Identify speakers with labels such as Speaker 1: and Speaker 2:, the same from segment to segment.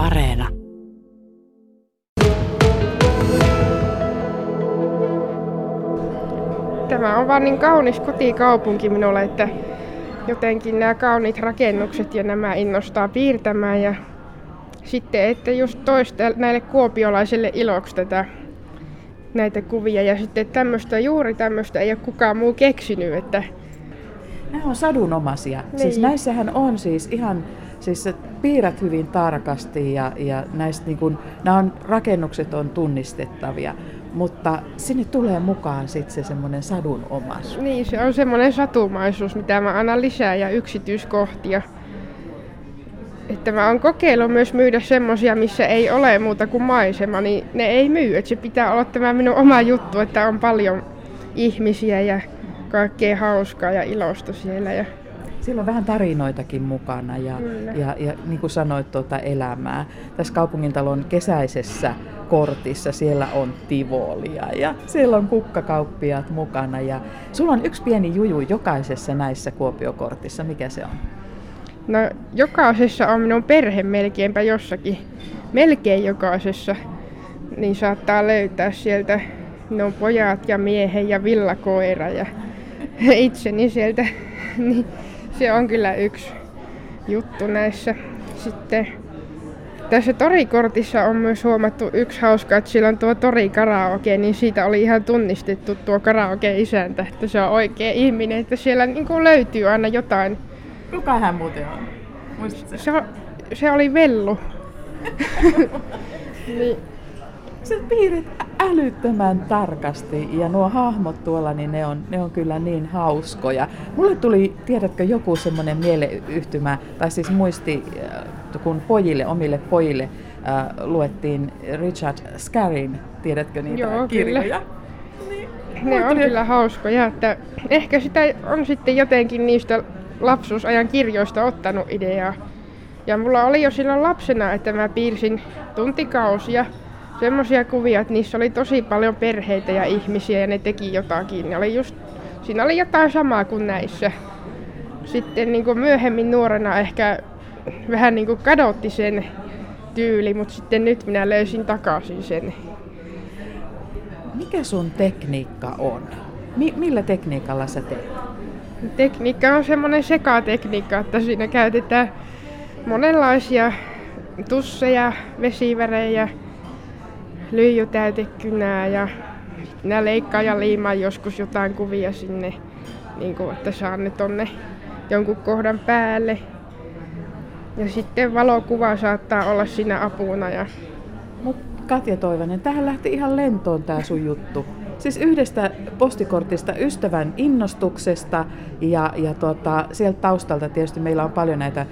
Speaker 1: Areena.
Speaker 2: Tämä on vaan niin kaunis kotikaupunki minulle, että jotenkin nämä kauniit rakennukset ja nämä innostaa piirtämään ja sitten, että just toista näille kuopiolaisille iloksi tätä näitä kuvia ja sitten tämmöistä, juuri tämmöistä ei ole kukaan muu keksinyt, että
Speaker 3: Nämä on sadunomaisia. Niin. Siis näissähän on siis ihan, siis sä piirrät hyvin tarkasti ja, ja näistä niin kun, nämä on, rakennukset on tunnistettavia, mutta sinne tulee mukaan sitten se semmoinen sadunomaisuus.
Speaker 2: Niin, se on semmoinen satumaisuus, mitä mä annan lisää ja yksityiskohtia. Että mä oon kokeillut myös myydä semmosia, missä ei ole muuta kuin maisema, niin ne ei myy. Et se pitää olla tämä minun oma juttu, että on paljon ihmisiä ja kaikkea hauskaa ja ilosta siellä. Ja
Speaker 3: siellä on vähän tarinoitakin mukana ja, ja, ja niin kuin sanoit, tuota elämää. Tässä kaupungintalon kesäisessä kortissa siellä on tivolia ja siellä on kukkakauppiaat mukana. Ja sulla on yksi pieni juju jokaisessa näissä Kuopiokortissa. Mikä se on?
Speaker 2: No jokaisessa on minun perhe melkeinpä jossakin. Melkein jokaisessa. Niin saattaa löytää sieltä minun pojat ja miehen ja villakoira ja itseni sieltä. niin se on kyllä yksi juttu näissä. Sitten tässä torikortissa on myös huomattu yksi hauska, että sillä on tuo tori karaoke, niin siitä oli ihan tunnistettu tuo karaoke-isäntä, että se on oikea ihminen, että siellä niin kuin löytyy aina jotain.
Speaker 3: Kuka hän muuten on?
Speaker 2: Se, se oli Vellu.
Speaker 3: niin. Sä piirret älyttömän tarkasti ja nuo hahmot tuolla, niin ne on, ne on kyllä niin hauskoja. Mulle tuli, tiedätkö, joku semmoinen mieleyhtymä, tai siis muisti, äh, kun pojille, omille pojille äh, luettiin Richard Scarrin, tiedätkö niitä
Speaker 2: Joo,
Speaker 3: kirjoja?
Speaker 2: Kyllä. Niin. Ne on kyllä hauskoja, että ehkä sitä on sitten jotenkin niistä lapsuusajan kirjoista ottanut ideaa. Ja mulla oli jo silloin lapsena, että mä piirsin tuntikausia semmoisia kuvia, että niissä oli tosi paljon perheitä ja ihmisiä ja ne teki jotakin. Ne oli just, siinä oli jotain samaa kuin näissä. Sitten niin kuin myöhemmin nuorena ehkä vähän niin kuin kadotti sen tyyli, mutta sitten nyt minä löysin takaisin sen.
Speaker 3: Mikä sun tekniikka on? Mi- millä tekniikalla sä teet?
Speaker 2: Tekniikka on semmoinen sekatekniikka, että siinä käytetään monenlaisia tusseja, vesivärejä, lyijytäytekynää ja minä leikkaan ja liimaan joskus jotain kuvia sinne, niin kuin, että saan ne tonne jonkun kohdan päälle. Ja sitten valokuva saattaa olla siinä apuna. Ja...
Speaker 3: Mut Katja Toivonen, tähän lähti ihan lentoon tää sun juttu. Siis yhdestä postikortista ystävän innostuksesta ja, ja tuota, sieltä taustalta tietysti meillä on paljon näitä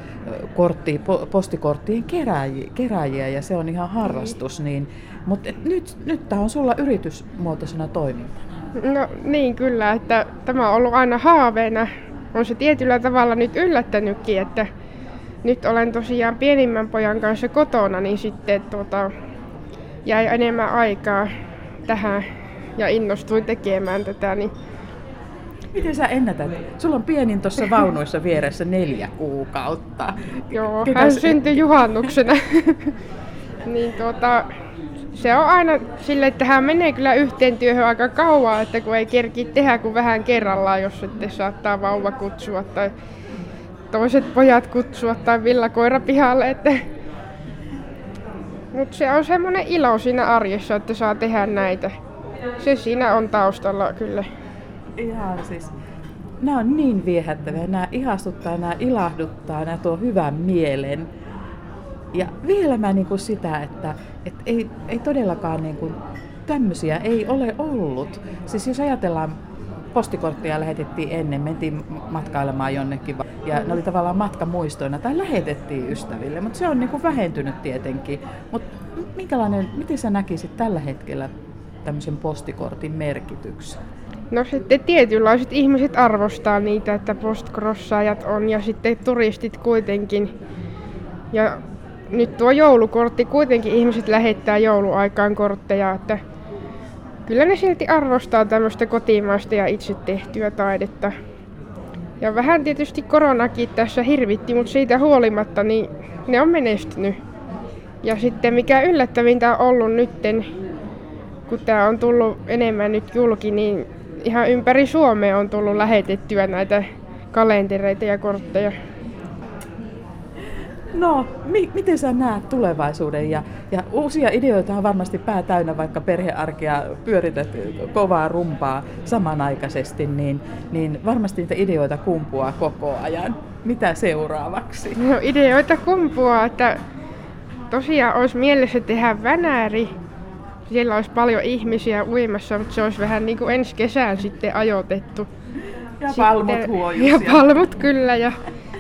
Speaker 3: kortti, postikorttien kerääjiä, kerääjiä ja se on ihan harrastus. Niin, mutta nyt, nyt tämä on sulla yritysmuotoisena toimintana.
Speaker 2: No niin kyllä, että tämä on ollut aina haaveena. On se tietyllä tavalla nyt yllättänytkin, että nyt olen tosiaan pienimmän pojan kanssa kotona, niin sitten tuota, jäi enemmän aikaa tähän ja innostuin tekemään tätä. Niin
Speaker 3: Miten sä ennätät? Sulla on pienin tuossa vaunuissa vieressä neljä kuukautta.
Speaker 2: Joo, Ketä hän syntyi juhannuksena. niin tuota, se on aina sille, että hän menee kyllä yhteen työhön aika kauan, että kun ei kerki tehdä kuin vähän kerrallaan, jos sitten saattaa vauva kutsua tai toiset pojat kutsua tai villakoira pihalle. Että... Mutta se on semmoinen ilo siinä arjessa, että saa tehdä näitä. Se siinä on taustalla kyllä.
Speaker 3: Ihan siis. Nämä on niin viehättäviä, nämä ihastuttaa, nämä ilahduttaa, nämä tuo hyvän mielen. Ja vielä mä niin kuin sitä, että, että ei, ei todellakaan niin kuin, tämmöisiä ei ole ollut. Siis jos ajatellaan, postikortteja lähetettiin ennen, mentiin matkailemaan jonnekin ja ne oli tavallaan matkamuistoina tai lähetettiin ystäville, mutta se on niin kuin vähentynyt tietenkin. Mutta minkälainen, miten sä näkisit tällä hetkellä tämmöisen postikortin merkityksen?
Speaker 2: No sitten tietynlaiset ihmiset arvostaa niitä, että postcrossaajat on ja sitten turistit kuitenkin. Ja nyt tuo joulukortti, kuitenkin ihmiset lähettää jouluaikaan kortteja, että kyllä ne silti arvostaa tämmöistä kotimaista ja itse tehtyä taidetta. Ja vähän tietysti koronakin tässä hirvitti, mutta siitä huolimatta niin ne on menestynyt. Ja sitten mikä yllättävintä on ollut nytten, kun tämä on tullut enemmän nyt julki, niin ihan ympäri Suomea on tullut lähetettyä näitä kalentereita ja kortteja.
Speaker 3: No, mi- miten sä näet tulevaisuuden? Ja, ja uusia ideoita on varmasti pää täynnä, vaikka perhearkia pyörität kovaa rumpaa samanaikaisesti, niin, niin varmasti niitä ideoita kumpuaa koko ajan. Mitä seuraavaksi?
Speaker 2: No ideoita kumpuaa, että tosiaan olisi mielessä tehdä Vänääri. Siellä olisi paljon ihmisiä uimassa, mutta se olisi vähän niin kuin ensi kesään sitten ajoitettu.
Speaker 3: Ja palmut huojus.
Speaker 2: Ja palmut kyllä. Ja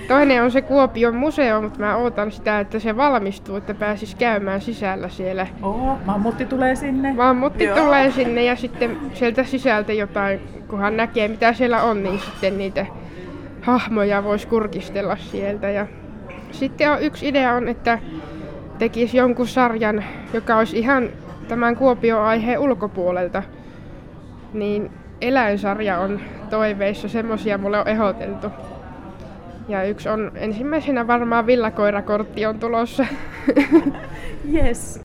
Speaker 2: toinen on se Kuopion museo, mutta mä ootan sitä, että se valmistuu, että pääsis käymään sisällä siellä.
Speaker 3: Oo, mammutti tulee sinne.
Speaker 2: Mammutti Joo. tulee sinne ja sitten sieltä sisältä jotain, kunhan näkee mitä siellä on, niin sitten niitä hahmoja voisi kurkistella sieltä. Ja sitten on yksi idea on, että tekisi jonkun sarjan, joka olisi ihan tämän Kuopio-aiheen ulkopuolelta. Niin eläinsarja on toiveissa, semmosia mulle on ehdoteltu. Ja yksi on ensimmäisenä varmaan villakoirakortti on tulossa.
Speaker 3: Yes.